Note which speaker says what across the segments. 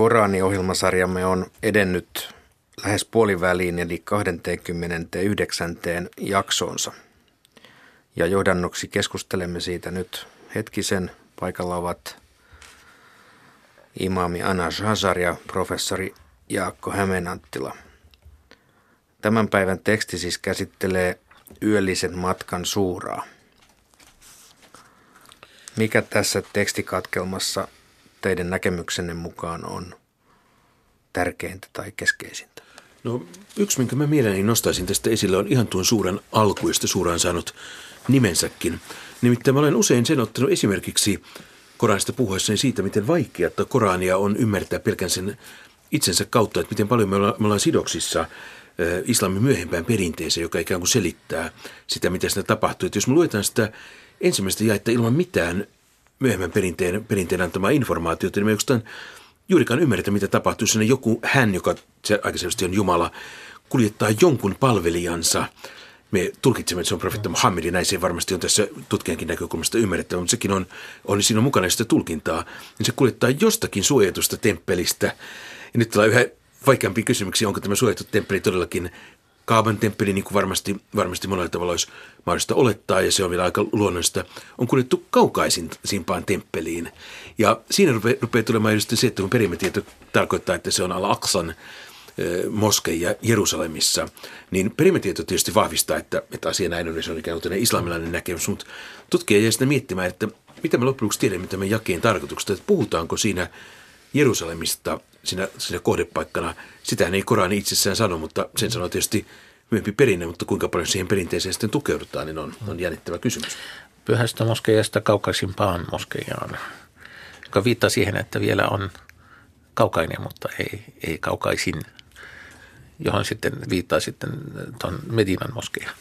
Speaker 1: Korani-ohjelmasarjamme on edennyt lähes puoliväliin eli 29. jaksonsa. Ja johdannoksi keskustelemme siitä nyt hetkisen. Paikalla ovat imaami Anas Hazar ja professori Jaakko Hämeenanttila. Tämän päivän teksti siis käsittelee yöllisen matkan suuraa. Mikä tässä tekstikatkelmassa teidän näkemyksenne mukaan on tärkeintä tai keskeisintä?
Speaker 2: No yksi, minkä mä mielelläni nostaisin tästä esille, on ihan tuon suuren alku, josta suura on saanut nimensäkin. Nimittäin mä olen usein sen ottanut esimerkiksi Koranista puhuessani siitä, miten vaikeaa Korania on ymmärtää pelkän sen itsensä kautta, että miten paljon me ollaan, me ollaan sidoksissa islamin myöhempään perinteeseen, joka ikään kuin selittää sitä, mitä sitä tapahtuu. Että jos me luetaan sitä ensimmäistä jaetta ilman mitään myöhemmän perinteen, perinteen antamaa informaatiota, niin me oikeastaan juurikaan ymmärretä, mitä tapahtuu. Sinne joku hän, joka se on Jumala, kuljettaa jonkun palvelijansa. Me tulkitsemme, että se on profetta Muhammed, ja näin se varmasti on tässä tutkijankin näkökulmasta ymmärrettävä, mutta sekin on, on siinä on mukana sitä tulkintaa. Niin se kuljettaa jostakin suojatusta temppelistä. Ja nyt tulee yhä vaikeampia kysymyksiä, onko tämä suojattu temppeli todellakin Kaaban temppeli, niin kuin varmasti, varmasti monella tavalla olisi mahdollista olettaa, ja se on vielä aika luonnollista, on kuljettu kaukaisimpaan temppeliin. Ja siinä rupeaa, rupeaa tulemaan just se, että kun perimetieto tarkoittaa, että se on Al-Aqsan moskeja Jerusalemissa, niin perimetieto tietysti vahvistaa, että, että asia näin on, se on ikään kuin islamilainen näkemys, mutta tutkija jää sitä miettimään, että mitä me loppujen lopuksi tiedämme tämän jakeen tarkoituksesta, että puhutaanko siinä Jerusalemista siinä, siinä kohdepaikkana. Sitähän ei Korani itsessään sano, mutta sen sanoo tietysti myöhempi perinne, mutta kuinka paljon siihen perinteeseen sitten tukeudutaan, niin on, on jännittävä kysymys.
Speaker 3: Pyhästä moskeijasta kaukaisimpaan moskeijaan, joka viittaa siihen, että vielä on kaukainen, mutta ei, ei kaukaisin, johon sitten viittaa sitten tuon Medinan moskeijan.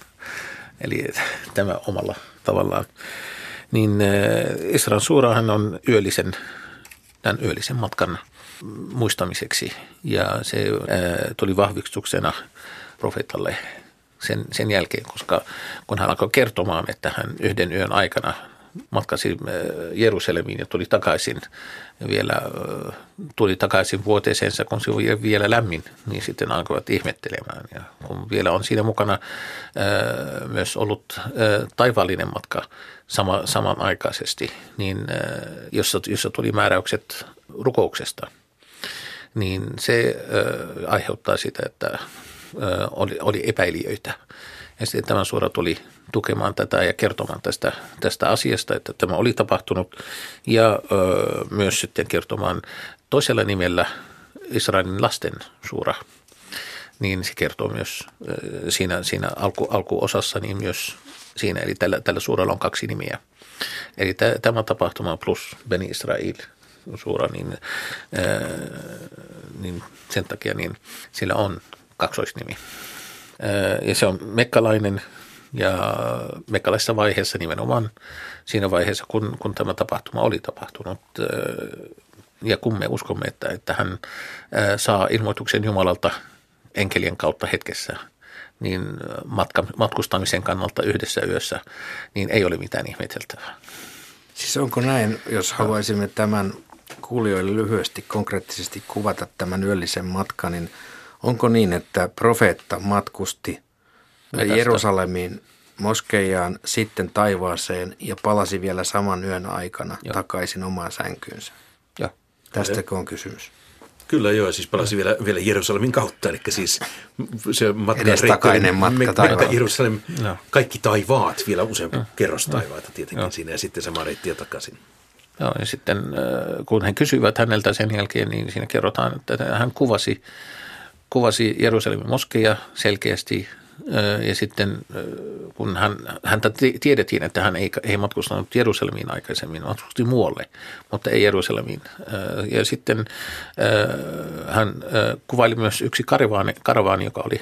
Speaker 3: Eli tämä omalla tavallaan. Niin eh, Israel Suurahan on yöllisen, tämän yöllisen matkan muistamiseksi ja se ää, tuli vahvistuksena profeetalle sen, sen jälkeen, koska kun hän alkoi kertomaan, että hän yhden yön aikana matkasi Jerusalemiin ja tuli takaisin vielä tuli takaisin vuoteeseensa, kun se oli vielä lämmin, niin sitten alkoivat ihmettelemään. Ja kun vielä on siinä mukana myös ollut taivaallinen matka sama, samanaikaisesti, niin jossa, jossa tuli määräykset rukouksesta – niin se äh, aiheuttaa sitä, että äh, oli, oli epäilijöitä. Ja sitten tämä suora tuli tukemaan tätä ja kertomaan tästä, tästä asiasta, että tämä oli tapahtunut ja äh, myös sitten kertomaan toisella nimellä Israelin lasten suura niin se kertoo myös siinä, siinä alku, alkuosassa, niin myös siinä, eli tällä, tällä suurella on kaksi nimiä. Eli tämä tapahtuma plus Beni Israel – suora, niin, ää, niin sen takia niin sillä on kaksoisnimi. Ää, ja se on mekkalainen ja mekkalaisessa vaiheessa nimenomaan siinä vaiheessa, kun, kun tämä tapahtuma oli tapahtunut. Ää, ja kun me uskomme, että, että hän ää, saa ilmoituksen Jumalalta enkelien kautta hetkessä, niin matka, matkustamisen kannalta yhdessä yössä, niin ei ole mitään ihmeteltävää.
Speaker 1: Siis onko näin, jos haluaisimme tämän kuulijoille lyhyesti konkreettisesti kuvata tämän yöllisen matkan, niin onko niin, että profeetta matkusti Metasta. Jerusalemiin moskeijaan, sitten taivaaseen ja palasi vielä saman yön aikana Joo. takaisin omaan sänkyynsä? Joo. Tästäkö on kysymys?
Speaker 2: Kyllä joo, siis palasi vielä, vielä Jerusalemin kautta, eli siis se
Speaker 1: matka Edestakainen matka me, taivaan.
Speaker 2: Jerusalem, no. kaikki taivaat, vielä useampi no. kerros taivaita tietenkin no. siinä, ja sitten sama reitti takaisin.
Speaker 3: Joo, ja sitten kun he kysyivät häneltä sen jälkeen, niin siinä kerrotaan, että hän kuvasi, kuvasi Jerusalemin moskeja selkeästi ja sitten kun hän, häntä tiedettiin, että hän ei, ei matkustanut Jerusalemiin aikaisemmin, matkusti muualle, mutta ei Jerusalemiin. Ja sitten hän kuvaili myös yksi karavaani, karavaani joka oli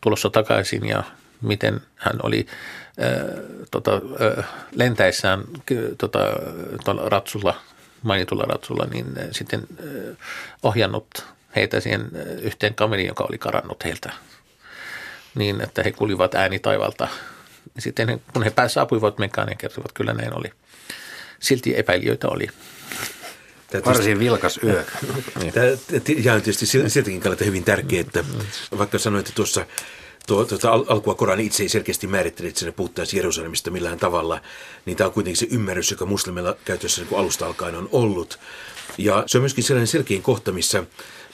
Speaker 3: tulossa takaisin ja miten hän oli tota, lentäessään tota, ratsulla, mainitulla ratsulla, niin sitten ohjannut heitä siihen yhteen kameliin, joka oli karannut heiltä niin, että he kulivat ääni taivalta. Sitten kun he pääsivät saapuivat Mekkaan, he kertovat, kyllä näin oli. Silti epäilijöitä oli.
Speaker 1: Varsin vilkas yö.
Speaker 2: Tämä on tietysti siltäkin kannalta hyvin tärkeää, että vaikka sanoit, että tuossa tuo, tuota, alkua Korani itse ei selkeästi määrittele, että se puhuttaisi Jerusalemista millään tavalla, niin tämä on kuitenkin se ymmärrys, joka muslimilla käytössä niin alusta alkaen on ollut. Ja se on myöskin sellainen selkein kohta, missä,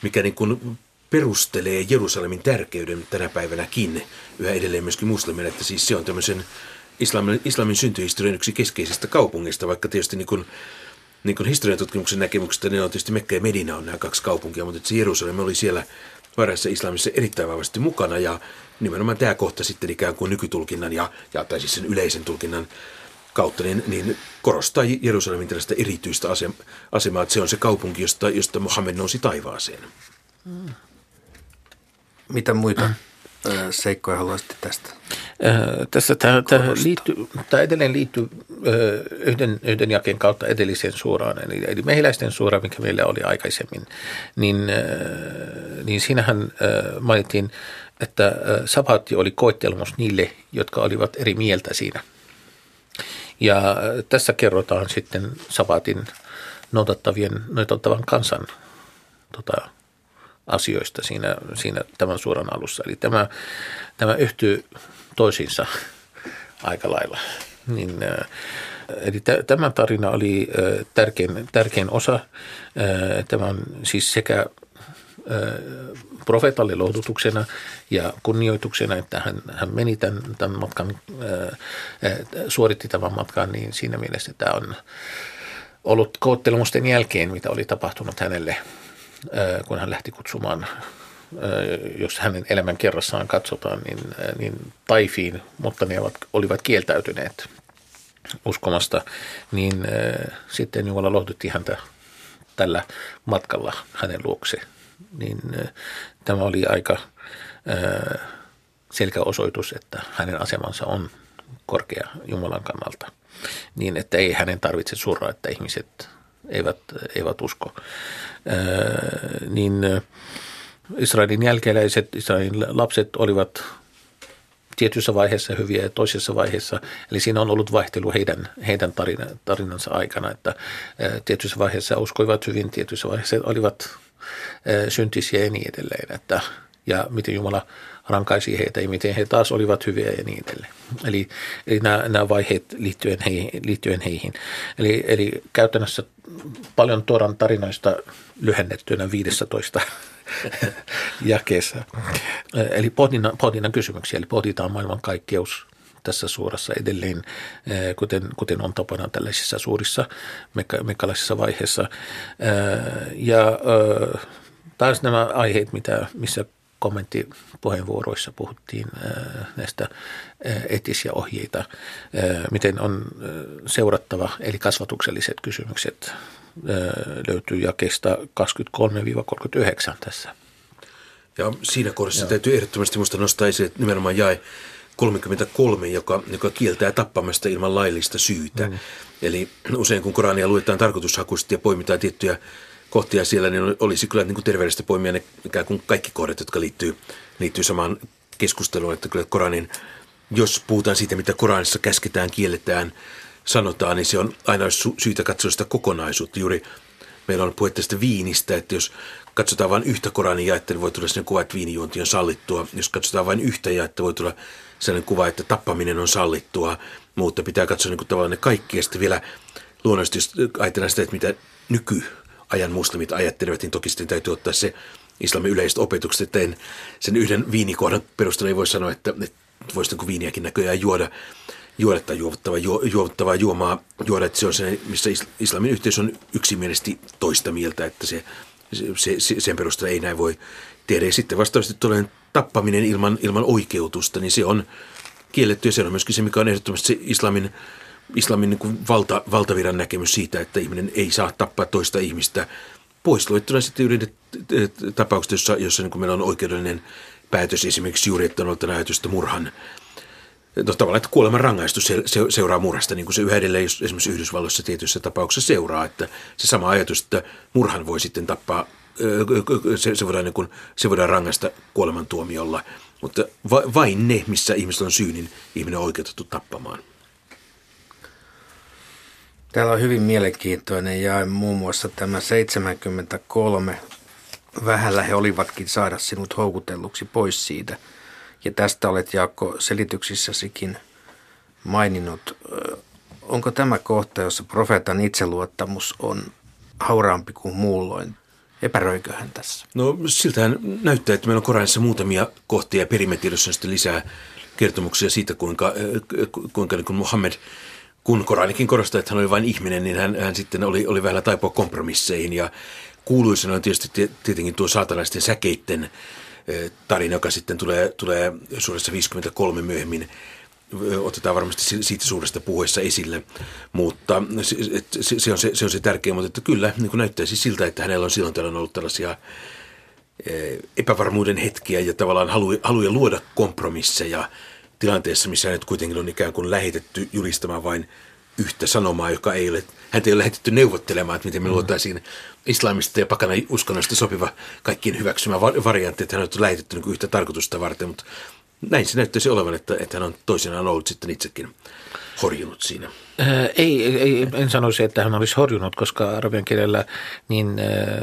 Speaker 2: mikä niin kuin perustelee Jerusalemin tärkeyden tänä päivänäkin yhä edelleen myöskin muslimille, että siis se on tämmöisen islamin, islamin syntyhistorian yksi keskeisistä kaupungista, vaikka tietysti niin kuin, niin kuin historian tutkimuksen näkemyksestä, niin on tietysti Mekka ja Medina on nämä kaksi kaupunkia, mutta se Jerusalem oli siellä varhaisessa islamissa erittäin vahvasti mukana. Ja nimenomaan tämä kohta sitten ikään kuin nykytulkinnan ja, ja tai siis sen yleisen tulkinnan kautta, niin, niin korostaa Jerusalemin tällaista erityistä asemaa, että se on se kaupunki, josta, josta Mohammed nousi taivaaseen. Mm.
Speaker 1: Mitä muita seikkoja haluaisitte tästä?
Speaker 3: Tässä tämä, tämä, liittyy, tämä edelleen liittyy yhden, yhden jakeen kautta edelliseen suoraan, eli, eli mehiläisten suora, mikä meillä oli aikaisemmin, niin, niin siinähän mainittiin, että sabatti oli koettelmus niille, jotka olivat eri mieltä siinä. Ja tässä kerrotaan sitten sabatin noudattavien, noudattavan kansan tota, asioista siinä, siinä tämän suoran alussa. Eli tämä, tämä yhtyy toisiinsa aika lailla. Niin, eli tämä tarina oli tärkein, tärkein osa. Tämä on siis sekä profeetalle lohdutuksena ja kunnioituksena, että hän, hän meni tämän, tämän matkan, suoritti tämän matkan, niin siinä mielessä tämä on ollut koottelemusten jälkeen, mitä oli tapahtunut hänelle – kun hän lähti kutsumaan, jos hänen elämän kerrassaan katsotaan, niin, niin taifiin, mutta ne olivat kieltäytyneet uskomasta, niin sitten Jumala lohdutti häntä tällä matkalla hänen luokse. Niin tämä oli aika selkeä osoitus, että hänen asemansa on korkea Jumalan kannalta, niin että ei hänen tarvitse surra, että ihmiset eivät, eivät usko. Niin Israelin jälkeläiset, Israelin lapset olivat tietyssä vaiheessa hyviä ja toisessa vaiheessa. Eli siinä on ollut vaihtelu heidän, heidän tarina, tarinansa aikana, että tietyssä vaiheessa uskoivat hyvin, tietyssä vaiheessa olivat syntisiä ja niin edelleen. Että, ja miten Jumala rankaisi heitä ja miten he taas olivat hyviä ja niin edelleen. Eli, eli nämä, nämä vaiheet liittyen heihin. Liittyen heihin. Eli, eli käytännössä paljon Toran tarinoista lyhennettynä 15 jakeessa. Eli pohdinnan, pohdinnan kysymyksiä, eli pohditaan maailman kaikkeus tässä suurassa edelleen, eh, kuten, kuten on tapana tällaisissa suurissa mekalaisissa vaiheissa. Eh, ja eh, taas nämä aiheet, mitä, missä kommenttipuheenvuoroissa puhuttiin näistä etisiä ohjeita, miten on seurattava, eli kasvatukselliset kysymykset löytyy jakeesta 23-39 tässä.
Speaker 2: Ja siinä kohdassa Joo. täytyy ehdottomasti minusta nostaa esille nimenomaan jae 33, joka, joka kieltää tappamasta ilman laillista syytä. Mm. Eli usein kun Korania luetaan tarkoitushakuisesti ja poimitaan tiettyjä kohtia siellä, niin olisi kyllä niin kuin terveydestä poimia ne ikään kuin kaikki kohdat, jotka liittyy, liittyy samaan keskusteluun, että kyllä Koranin, jos puhutaan siitä, mitä Koranissa käsketään, kielletään, sanotaan, niin se on aina syytä katsoa sitä kokonaisuutta. Juuri meillä on puhe tästä viinistä, että jos katsotaan vain yhtä Koranin jaetta, niin voi tulla sellainen kuva, että viinijuonti on sallittua. Jos katsotaan vain yhtä jaetta, voi tulla sellainen kuva, että tappaminen on sallittua. Mutta pitää katsoa niin kuin tavallaan ne kaikki. Ja sitten vielä luonnollisesti, jos ajatellaan sitä, että mitä nyky ajan muslimit ajattelevat, niin toki sitten täytyy ottaa se islamin yleiset opetukset, että en, sen yhden viinikohdan perusteella ei voi sanoa, että, että voisi niin viiniäkin näköjään juoda, juoda juovuttavaa, ju, juovuttavaa juomaa juoda, että se on se, missä islamin yhteisö on yksimielisesti toista mieltä, että se, se, se sen perusteella ei näin voi tehdä. Ja sitten vastaavasti tulee tappaminen ilman, ilman oikeutusta, niin se on kielletty ja se on myöskin se, mikä on ehdottomasti se islamin islamin niin valta, valtaviran näkemys siitä, että ihminen ei saa tappaa toista ihmistä. Pois luettuna sitten juuri tapaukset, jossa, jossa niin meillä on oikeudellinen päätös esimerkiksi juuri, että on ajatusta murhan No, tavallaan, että kuoleman rangaistus se, se, seuraa murhasta, niin kuin se yhä edelleen esimerkiksi Yhdysvalloissa tietyissä tapauksissa seuraa, että se sama ajatus, että murhan voi sitten tappaa, se, se, voidaan, niin kuin, se voidaan rangaista kuolemantuomiolla, mutta va, vain ne, missä ihmiset on syy, niin ihminen on oikeutettu tappamaan.
Speaker 1: Täällä on hyvin mielenkiintoinen ja muun muassa tämä 73. Vähällä he olivatkin saada sinut houkutelluksi pois siitä. Ja tästä olet Jaakko selityksissäsikin maininnut. Onko tämä kohta, jossa profeetan itseluottamus on hauraampi kuin muulloin? Epäröikö hän tässä?
Speaker 2: No siltähän näyttää, että meillä on Koranissa muutamia kohtia perimetiedossa sitten lisää kertomuksia siitä, kuinka, kuinka niin kuin Muhammed kun Koranikin korostaa, että hän oli vain ihminen, niin hän, hän sitten oli, oli vähän taipua kompromisseihin. Ja kuuluisena on tietysti tietenkin tuo saatanaisten säkeitten tarina, joka sitten tulee, tulee suuressa 53 myöhemmin. Otetaan varmasti siitä suuresta puheessa esille, mutta se, se, on, se, se on se tärkeä, mutta että kyllä niin kuin näyttäisi siltä, että hänellä on silloin tällöin ollut tällaisia epävarmuuden hetkiä ja tavallaan haluja, haluja luoda kompromisseja tilanteessa, missä hänet kuitenkin on ikään kuin lähetetty julistamaan vain yhtä sanomaa, joka ei ole, häntä ei ole lähetetty neuvottelemaan, että miten me mm. luotaisiin islamista ja pakana uskonnosta sopiva kaikkien hyväksymä variantti, että hän on lähetetty niin yhtä tarkoitusta varten, mutta näin se näyttäisi olevan, että, että hän on toisenaan ollut sitten itsekin horjunut siinä.
Speaker 3: Ää, ei, ei, en sanoisi, että hän olisi horjunut, koska arabian kielellä niin,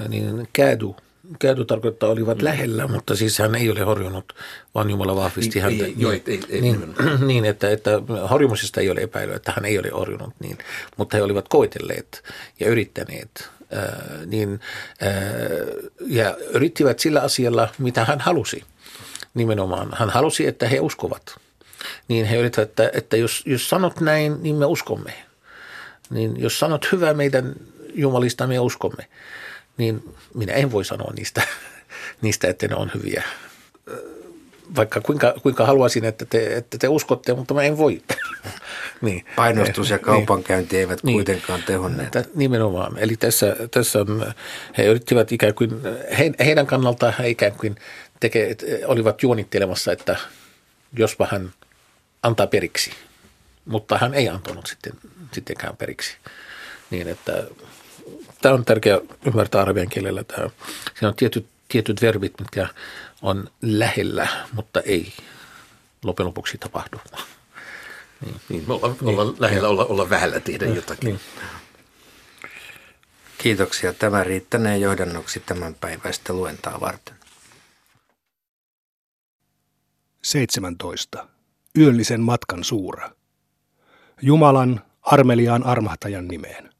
Speaker 3: niin käädu – käyty tarkoittaa olivat mm. lähellä, mutta siis hän ei ole horjunut, vaan Jumala vahvisti
Speaker 2: niin,
Speaker 3: häntä.
Speaker 2: Ei, joo, ei, ei,
Speaker 3: niin, niin, että, että horjumisesta ei ole epäilyä, että hän ei ole horjunut, niin, mutta he olivat koitelleet ja yrittäneet. Ää, niin, ää, ja yrittivät sillä asialla, mitä hän halusi nimenomaan. Hän halusi, että he uskovat. Niin he yrittävät, että, että jos, jos sanot näin, niin me uskomme. Niin jos sanot hyvää meidän Jumalista, me uskomme niin minä en voi sanoa niistä, niistä että ne on hyviä. Vaikka kuinka, kuinka haluaisin, että te, että te uskotte, mutta mä en voi.
Speaker 1: niin. Painostus ja niin. kaupankäynti niin. eivät niin. kuitenkaan tehonneet.
Speaker 3: Nimenomaan. Eli tässä, tässä on, he yrittivät ikään kuin, he, heidän kannaltaan he ikään kuin teke, olivat juonittelemassa, että jospa hän antaa periksi. Mutta hän ei antanut sitten, sittenkään periksi. Niin, että tämä on tärkeää ymmärtää arabian kielellä. Tämä. Siinä on tietyt, tietyt verbit, mitkä on lähellä, mutta ei loppujen lopuksi tapahdu.
Speaker 2: Niin. Niin, olla, niin. olla lähellä, olla, olla vähällä tehdä niin. jotakin. Niin.
Speaker 1: Kiitoksia. Tämä riittänee johdannoksi tämän päiväistä luentaa varten.
Speaker 4: 17. Yöllisen matkan suura. Jumalan armeliaan armahtajan nimeen.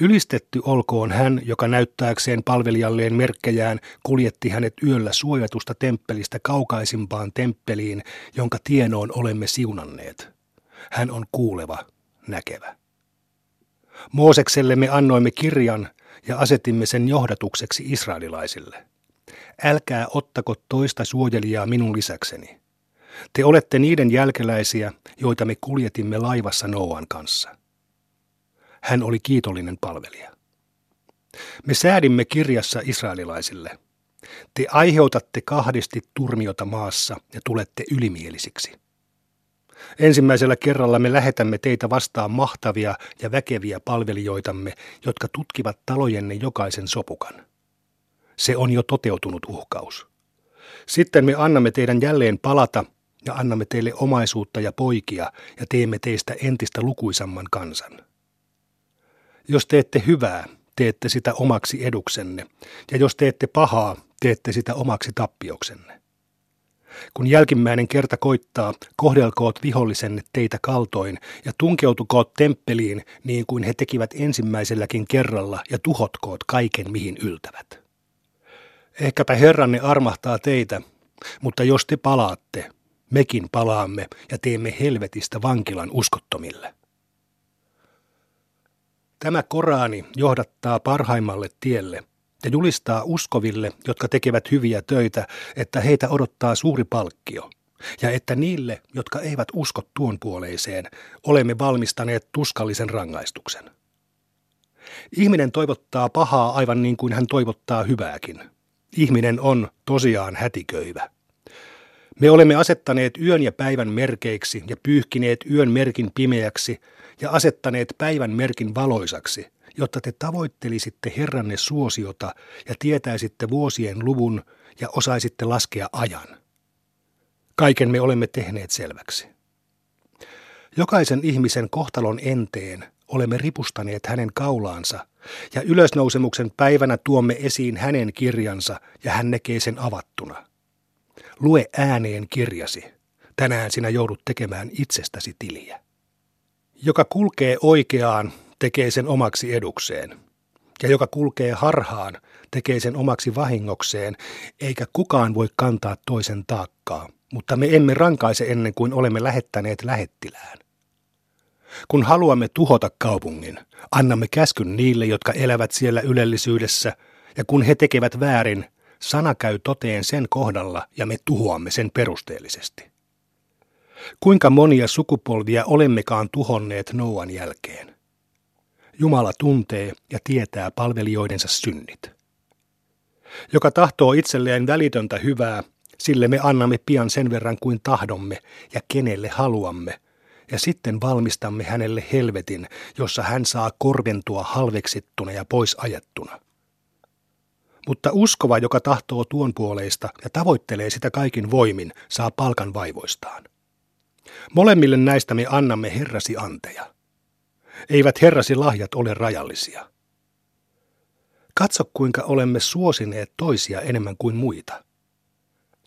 Speaker 4: Ylistetty olkoon hän, joka näyttääkseen palvelijalleen merkkejään kuljetti hänet yöllä suojatusta temppelistä kaukaisimpaan temppeliin, jonka tienoon olemme siunanneet. Hän on kuuleva, näkevä. Moosekselle me annoimme kirjan ja asetimme sen johdatukseksi israelilaisille. Älkää ottako toista suojelijaa minun lisäkseni. Te olette niiden jälkeläisiä, joita me kuljetimme laivassa Noan kanssa. Hän oli kiitollinen palvelija. Me säädimme kirjassa israelilaisille. Te aiheutatte kahdesti turmiota maassa ja tulette ylimielisiksi. Ensimmäisellä kerralla me lähetämme teitä vastaan mahtavia ja väkeviä palvelijoitamme, jotka tutkivat talojenne jokaisen sopukan. Se on jo toteutunut uhkaus. Sitten me annamme teidän jälleen palata ja annamme teille omaisuutta ja poikia ja teemme teistä entistä lukuisamman kansan. Jos teette hyvää, teette sitä omaksi eduksenne, ja jos teette pahaa, teette sitä omaksi tappioksenne. Kun jälkimmäinen kerta koittaa, kohdelkoot vihollisenne teitä kaltoin ja tunkeutukoot temppeliin niin kuin he tekivät ensimmäiselläkin kerralla ja tuhotkoot kaiken mihin yltävät. Ehkäpä Herranne armahtaa teitä, mutta jos te palaatte, mekin palaamme ja teemme helvetistä vankilan uskottomille. Tämä Korani johdattaa parhaimmalle tielle ja julistaa uskoville, jotka tekevät hyviä töitä, että heitä odottaa suuri palkkio, ja että niille, jotka eivät usko tuon puoleiseen, olemme valmistaneet tuskallisen rangaistuksen. Ihminen toivottaa pahaa aivan niin kuin hän toivottaa hyvääkin. Ihminen on tosiaan hätiköivä. Me olemme asettaneet yön ja päivän merkeiksi ja pyyhkineet yön merkin pimeäksi ja asettaneet päivän merkin valoisaksi, jotta te tavoittelisitte Herranne suosiota ja tietäisitte vuosien luvun ja osaisitte laskea ajan. Kaiken me olemme tehneet selväksi. Jokaisen ihmisen kohtalon enteen olemme ripustaneet hänen kaulaansa, ja ylösnousemuksen päivänä tuomme esiin hänen kirjansa, ja hän näkee sen avattuna. Lue ääneen kirjasi. Tänään sinä joudut tekemään itsestäsi tiliä. Joka kulkee oikeaan, tekee sen omaksi edukseen. Ja joka kulkee harhaan, tekee sen omaksi vahingokseen, eikä kukaan voi kantaa toisen taakkaa, mutta me emme rankaise ennen kuin olemme lähettäneet lähettilään. Kun haluamme tuhota kaupungin, annamme käskyn niille, jotka elävät siellä ylellisyydessä, ja kun he tekevät väärin, sana käy toteen sen kohdalla ja me tuhoamme sen perusteellisesti. Kuinka monia sukupolvia olemmekaan tuhonneet Noan jälkeen? Jumala tuntee ja tietää palvelijoidensa synnit. Joka tahtoo itselleen välitöntä hyvää, sille me annamme pian sen verran kuin tahdomme ja kenelle haluamme, ja sitten valmistamme hänelle helvetin, jossa hän saa korventua halveksittuna ja pois ajettuna. Mutta uskova, joka tahtoo tuon puoleista ja tavoittelee sitä kaikin voimin, saa palkan vaivoistaan. Molemmille näistä me annamme herrasi anteja. Eivät herrasi lahjat ole rajallisia. Katso, kuinka olemme suosineet toisia enemmän kuin muita.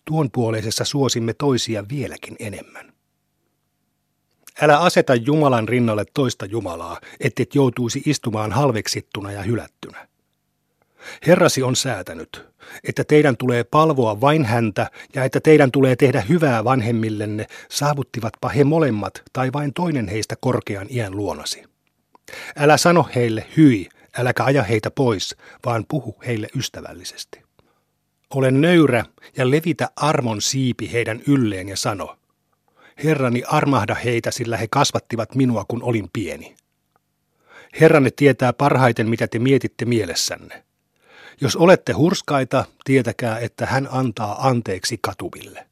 Speaker 4: Tuon puoleisessa suosimme toisia vieläkin enemmän. Älä aseta Jumalan rinnalle toista Jumalaa, ettet joutuisi istumaan halveksittuna ja hylättynä. Herrasi on säätänyt, että teidän tulee palvoa vain häntä ja että teidän tulee tehdä hyvää vanhemmillenne, saavuttivatpa he molemmat tai vain toinen heistä korkean iän luonasi. Älä sano heille hyi, äläkä aja heitä pois, vaan puhu heille ystävällisesti. Ole nöyrä ja levitä armon siipi heidän ylleen ja sano, Herrani armahda heitä, sillä he kasvattivat minua, kun olin pieni. Herranne tietää parhaiten, mitä te mietitte mielessänne. Jos olette hurskaita, tietäkää, että hän antaa anteeksi katuville.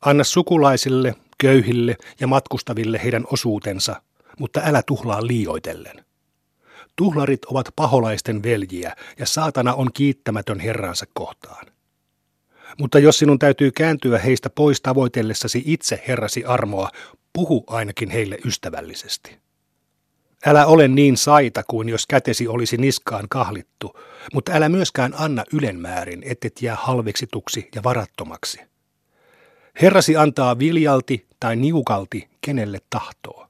Speaker 4: Anna sukulaisille, köyhille ja matkustaville heidän osuutensa, mutta älä tuhlaa liioitellen. Tuhlarit ovat paholaisten veljiä ja saatana on kiittämätön herransa kohtaan. Mutta jos sinun täytyy kääntyä heistä pois tavoitellessasi itse herrasi armoa, puhu ainakin heille ystävällisesti. Älä ole niin saita kuin jos kätesi olisi niskaan kahlittu, mutta älä myöskään anna ylenmäärin, ettet jää halveksituksi ja varattomaksi. Herrasi antaa viljalti tai niukalti, kenelle tahtoo.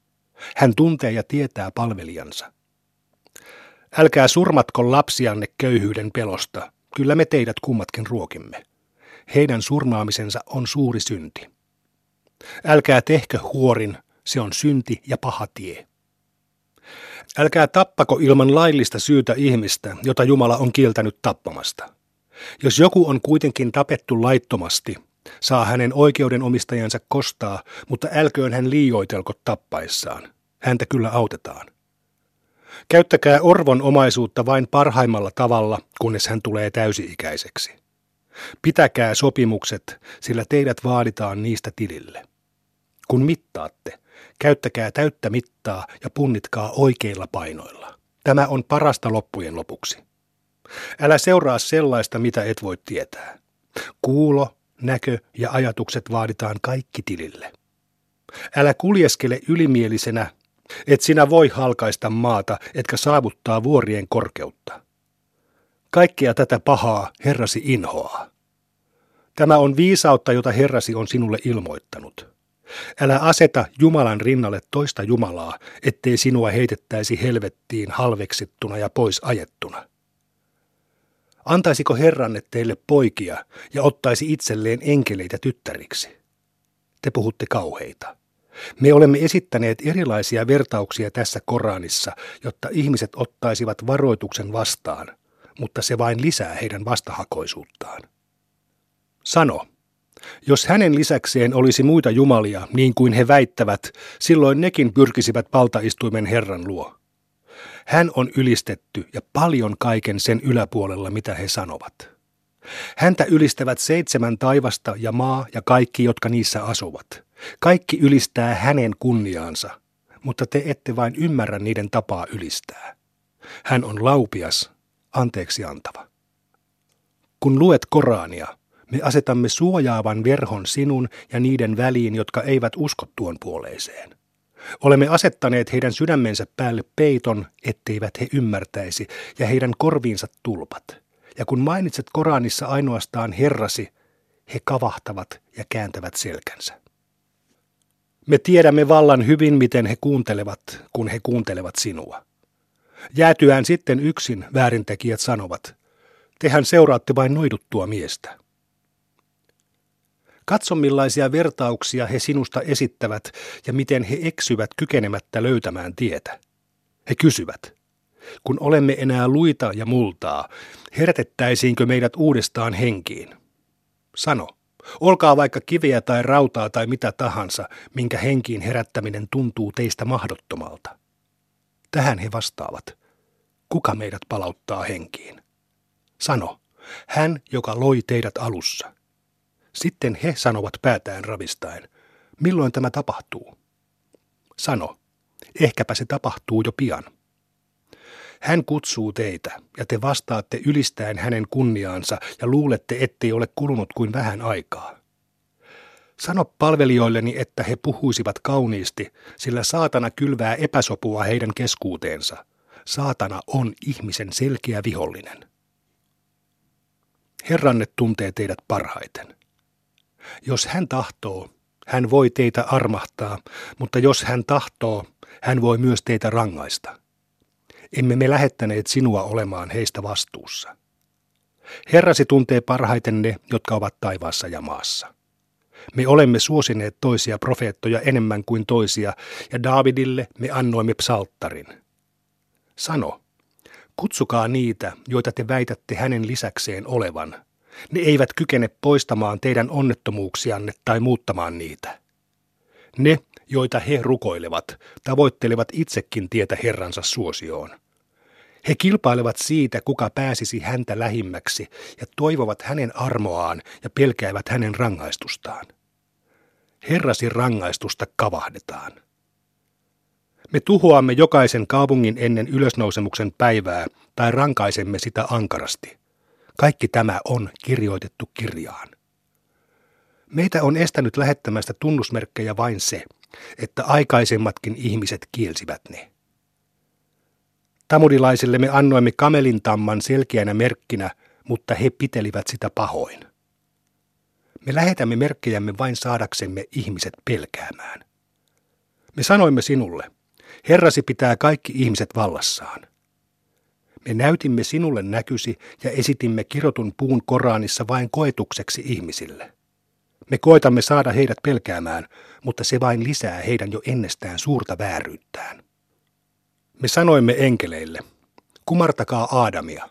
Speaker 4: Hän tuntee ja tietää palvelijansa. Älkää surmatko lapsianne köyhyyden pelosta, kyllä me teidät kummatkin ruokimme. Heidän surmaamisensa on suuri synti. Älkää tehkö huorin, se on synti ja paha tie. Älkää tappako ilman laillista syytä ihmistä, jota Jumala on kieltänyt tappamasta. Jos joku on kuitenkin tapettu laittomasti, saa hänen oikeudenomistajansa kostaa, mutta älköön hän liioitelko tappaessaan. Häntä kyllä autetaan. Käyttäkää orvon omaisuutta vain parhaimmalla tavalla, kunnes hän tulee täysi-ikäiseksi. Pitäkää sopimukset, sillä teidät vaaditaan niistä tilille. Kun mittaatte, Käyttäkää täyttä mittaa ja punnitkaa oikeilla painoilla. Tämä on parasta loppujen lopuksi. Älä seuraa sellaista, mitä et voi tietää. Kuulo, näkö ja ajatukset vaaditaan kaikki tilille. Älä kuljeskele ylimielisenä, et sinä voi halkaista maata, etkä saavuttaa vuorien korkeutta. Kaikkea tätä pahaa Herrasi inhoaa. Tämä on viisautta, jota Herrasi on sinulle ilmoittanut. Älä aseta Jumalan rinnalle toista Jumalaa, ettei sinua heitettäisi helvettiin halveksittuna ja pois ajettuna. Antaisiko Herranne teille poikia ja ottaisi itselleen enkeleitä tyttäriksi? Te puhutte kauheita. Me olemme esittäneet erilaisia vertauksia tässä Koranissa, jotta ihmiset ottaisivat varoituksen vastaan, mutta se vain lisää heidän vastahakoisuuttaan. Sano, jos hänen lisäkseen olisi muita jumalia, niin kuin he väittävät, silloin nekin pyrkisivät valtaistuimen Herran luo. Hän on ylistetty ja paljon kaiken sen yläpuolella, mitä he sanovat. Häntä ylistävät seitsemän taivasta ja maa ja kaikki, jotka niissä asuvat. Kaikki ylistää hänen kunniaansa, mutta te ette vain ymmärrä niiden tapaa ylistää. Hän on laupias, anteeksi antava. Kun luet Korania, me asetamme suojaavan verhon sinun ja niiden väliin, jotka eivät usko tuon puoleiseen. Olemme asettaneet heidän sydämensä päälle peiton, etteivät he ymmärtäisi, ja heidän korviinsa tulpat. Ja kun mainitset Koranissa ainoastaan Herrasi, he kavahtavat ja kääntävät selkänsä. Me tiedämme vallan hyvin, miten he kuuntelevat, kun he kuuntelevat sinua. Jäätyään sitten yksin väärintekijät sanovat, tehän seuraatte vain noiduttua miestä. Katso millaisia vertauksia he sinusta esittävät ja miten he eksyvät kykenemättä löytämään tietä. He kysyvät, kun olemme enää luita ja multaa, herätettäisiinkö meidät uudestaan henkiin? Sano, olkaa vaikka kiveä tai rautaa tai mitä tahansa, minkä henkiin herättäminen tuntuu teistä mahdottomalta. Tähän he vastaavat, kuka meidät palauttaa henkiin? Sano, hän, joka loi teidät alussa. Sitten he sanovat päätään ravistaen, milloin tämä tapahtuu? Sano, ehkäpä se tapahtuu jo pian. Hän kutsuu teitä, ja te vastaatte ylistäen hänen kunniaansa ja luulette, ettei ole kulunut kuin vähän aikaa. Sano palvelijoilleni, että he puhuisivat kauniisti, sillä saatana kylvää epäsopua heidän keskuuteensa. Saatana on ihmisen selkeä vihollinen. Herranne tuntee teidät parhaiten. Jos hän tahtoo, hän voi teitä armahtaa, mutta jos hän tahtoo, hän voi myös teitä rangaista. Emme me lähettäneet sinua olemaan heistä vastuussa. Herrasi tuntee parhaiten ne, jotka ovat taivaassa ja maassa. Me olemme suosineet toisia profeettoja enemmän kuin toisia, ja Daavidille me annoimme psalttarin. Sano, kutsukaa niitä, joita te väitätte hänen lisäkseen olevan – ne eivät kykene poistamaan teidän onnettomuuksianne tai muuttamaan niitä. Ne, joita he rukoilevat, tavoittelevat itsekin tietä Herransa suosioon. He kilpailevat siitä, kuka pääsisi häntä lähimmäksi, ja toivovat hänen armoaan ja pelkäävät hänen rangaistustaan. Herrasi rangaistusta kavahdetaan. Me tuhoamme jokaisen kaupungin ennen ylösnousemuksen päivää tai rankaisemme sitä ankarasti – kaikki tämä on kirjoitettu kirjaan. Meitä on estänyt lähettämästä tunnusmerkkejä vain se, että aikaisemmatkin ihmiset kielsivät ne. Tamudilaisille me annoimme kamelintamman selkeänä merkkinä, mutta he pitelivät sitä pahoin. Me lähetämme merkkejämme vain saadaksemme ihmiset pelkäämään. Me sanoimme sinulle, Herrasi pitää kaikki ihmiset vallassaan. Me näytimme sinulle näkysi ja esitimme kirotun puun Koranissa vain koetukseksi ihmisille. Me koetamme saada heidät pelkäämään, mutta se vain lisää heidän jo ennestään suurta vääryyttään. Me sanoimme enkeleille, kumartakaa Aadamia.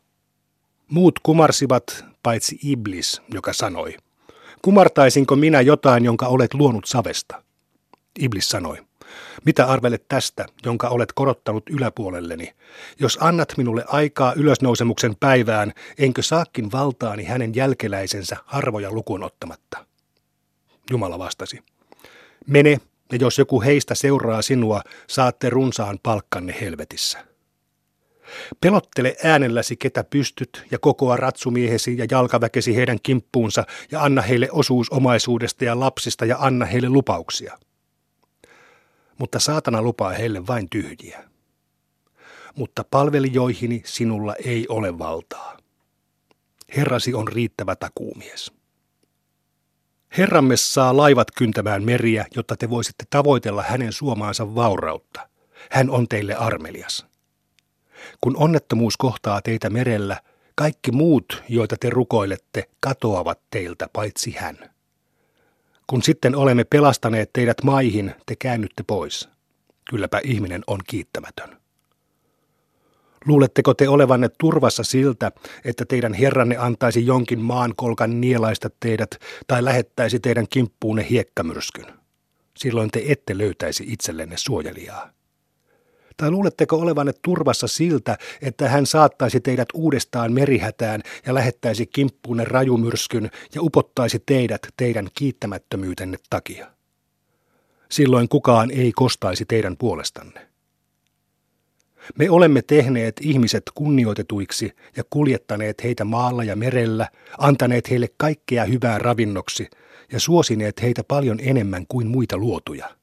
Speaker 4: Muut kumarsivat, paitsi Iblis, joka sanoi, kumartaisinko minä jotain, jonka olet luonut savesta? Iblis sanoi, mitä arvelet tästä, jonka olet korottanut yläpuolelleni? Jos annat minulle aikaa ylösnousemuksen päivään, enkö saakin valtaani hänen jälkeläisensä harvoja lukuun ottamatta? Jumala vastasi. Mene, ja jos joku heistä seuraa sinua, saatte runsaan palkkanne helvetissä. Pelottele äänelläsi, ketä pystyt, ja kokoa ratsumiehesi ja jalkaväkesi heidän kimppuunsa, ja anna heille osuus omaisuudesta ja lapsista, ja anna heille lupauksia mutta saatana lupaa heille vain tyhjiä. Mutta palvelijoihini sinulla ei ole valtaa. Herrasi on riittävä takuumies. Herramme saa laivat kyntämään meriä, jotta te voisitte tavoitella hänen suomaansa vaurautta. Hän on teille armelias. Kun onnettomuus kohtaa teitä merellä, kaikki muut, joita te rukoilette, katoavat teiltä paitsi hän. Kun sitten olemme pelastaneet teidät maihin, te käännytte pois. Kylläpä ihminen on kiittämätön. Luuletteko te olevanne turvassa siltä, että teidän herranne antaisi jonkin maan kolkan nielaista teidät tai lähettäisi teidän kimppuunne hiekkamyrskyn? Silloin te ette löytäisi itsellenne suojelijaa. Tai luuletteko olevanne turvassa siltä, että hän saattaisi teidät uudestaan merihätään ja lähettäisi kimppuunne rajumyrskyn ja upottaisi teidät teidän kiittämättömyytenne takia? Silloin kukaan ei kostaisi teidän puolestanne. Me olemme tehneet ihmiset kunnioitetuiksi ja kuljettaneet heitä maalla ja merellä, antaneet heille kaikkea hyvää ravinnoksi ja suosineet heitä paljon enemmän kuin muita luotuja –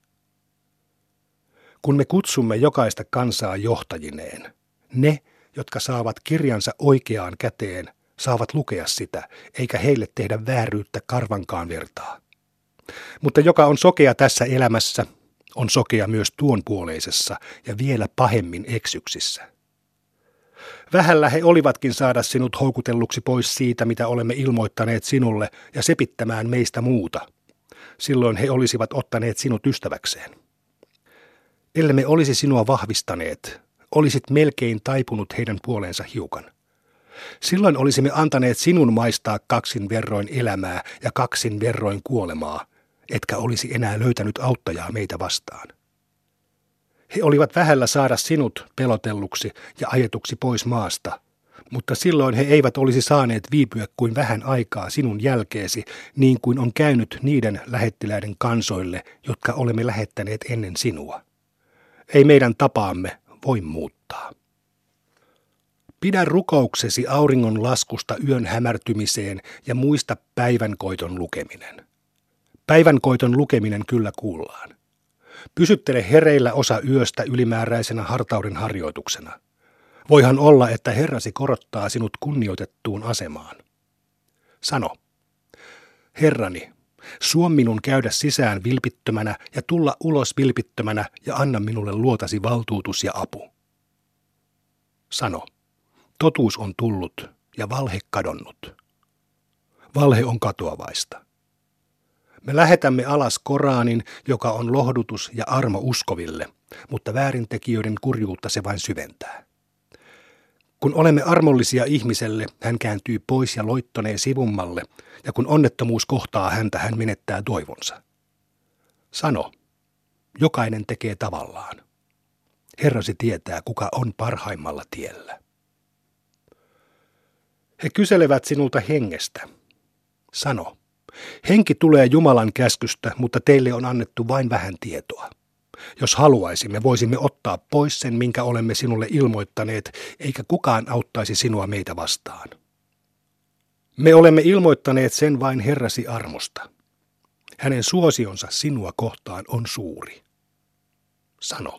Speaker 4: kun me kutsumme jokaista kansaa johtajineen. Ne, jotka saavat kirjansa oikeaan käteen, saavat lukea sitä, eikä heille tehdä vääryyttä karvankaan vertaa. Mutta joka on sokea tässä elämässä, on sokea myös tuon puoleisessa ja vielä pahemmin eksyksissä. Vähällä he olivatkin saada sinut houkutelluksi pois siitä, mitä olemme ilmoittaneet sinulle, ja sepittämään meistä muuta. Silloin he olisivat ottaneet sinut ystäväkseen. Ellemme olisi sinua vahvistaneet, olisit melkein taipunut heidän puoleensa hiukan. Silloin olisimme antaneet sinun maistaa kaksin verroin elämää ja kaksin verroin kuolemaa, etkä olisi enää löytänyt auttajaa meitä vastaan. He olivat vähällä saada sinut pelotelluksi ja ajetuksi pois maasta, mutta silloin he eivät olisi saaneet viipyä kuin vähän aikaa sinun jälkeesi, niin kuin on käynyt niiden lähettiläiden kansoille, jotka olemme lähettäneet ennen sinua. Ei meidän tapaamme voi muuttaa. Pidä rukouksesi auringon laskusta yön hämärtymiseen ja muista päivänkoiton lukeminen. Päivänkoiton lukeminen kyllä kuullaan. Pysyttele hereillä osa yöstä ylimääräisenä hartauden harjoituksena. Voihan olla, että Herrasi korottaa sinut kunnioitettuun asemaan. Sano, Herrani, suo minun käydä sisään vilpittömänä ja tulla ulos vilpittömänä ja anna minulle luotasi valtuutus ja apu. Sano, totuus on tullut ja valhe kadonnut. Valhe on katoavaista. Me lähetämme alas Koraanin, joka on lohdutus ja armo uskoville, mutta väärintekijöiden kurjuutta se vain syventää. Kun olemme armollisia ihmiselle, hän kääntyy pois ja loittonee sivummalle, ja kun onnettomuus kohtaa häntä, hän menettää toivonsa. Sano, jokainen tekee tavallaan. Herrasi tietää, kuka on parhaimmalla tiellä. He kyselevät sinulta hengestä. Sano, Henki tulee Jumalan käskystä, mutta teille on annettu vain vähän tietoa. Jos haluaisimme, voisimme ottaa pois sen, minkä olemme sinulle ilmoittaneet, eikä kukaan auttaisi sinua meitä vastaan. Me olemme ilmoittaneet sen vain Herrasi armosta. Hänen suosionsa sinua kohtaan on suuri. Sano.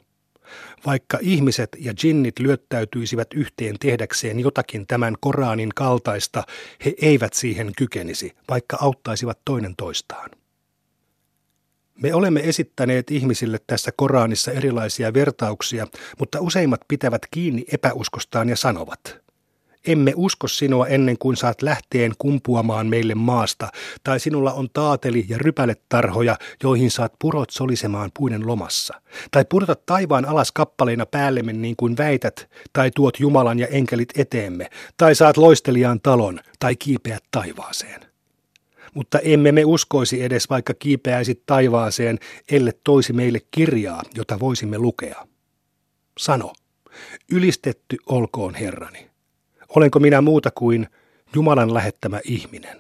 Speaker 4: Vaikka ihmiset ja jinnit lyöttäytyisivät yhteen tehdäkseen jotakin tämän Koraanin kaltaista, he eivät siihen kykenisi, vaikka auttaisivat toinen toistaan. Me olemme esittäneet ihmisille tässä Koraanissa erilaisia vertauksia, mutta useimmat pitävät kiinni epäuskostaan ja sanovat – emme usko sinua ennen kuin saat lähteen kumpuamaan meille maasta, tai sinulla on taateli ja rypäletarhoja, joihin saat purot solisemaan puiden lomassa. Tai purota taivaan alas kappaleina päällemme niin kuin väität, tai tuot Jumalan ja enkelit eteemme, tai saat loisteliaan talon, tai kiipeät taivaaseen. Mutta emme me uskoisi edes vaikka kiipeäisit taivaaseen, elle toisi meille kirjaa, jota voisimme lukea. Sano, ylistetty olkoon Herrani. Olenko minä muuta kuin Jumalan lähettämä ihminen?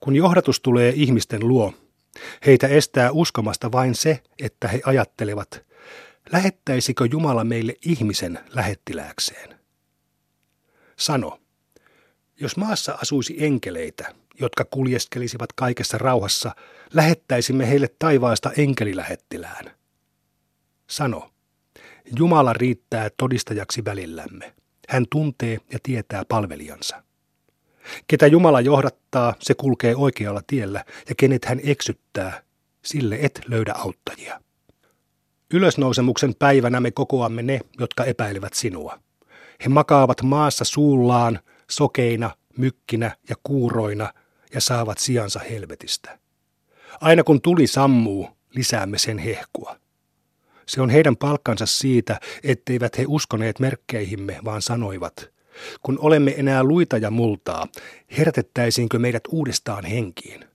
Speaker 4: Kun johdatus tulee ihmisten luo, heitä estää uskomasta vain se, että he ajattelevat, lähettäisikö Jumala meille ihmisen lähettilääkseen. Sano, jos maassa asuisi enkeleitä, jotka kuljeskelisivat kaikessa rauhassa, lähettäisimme heille taivaasta enkelilähettilään. Sano, Jumala riittää todistajaksi välillämme. Hän tuntee ja tietää palvelijansa. Ketä Jumala johdattaa, se kulkee oikealla tiellä, ja kenet hän eksyttää, sille et löydä auttajia. Ylösnousemuksen päivänä me kokoamme ne, jotka epäilevät sinua. He makaavat maassa suullaan, sokeina, mykkinä ja kuuroina, ja saavat sijansa helvetistä. Aina kun tuli sammuu, lisäämme sen hehkua. Se on heidän palkkansa siitä, etteivät he uskoneet merkkeihimme, vaan sanoivat, kun olemme enää luita ja multaa, herätettäisiinkö meidät uudestaan henkiin?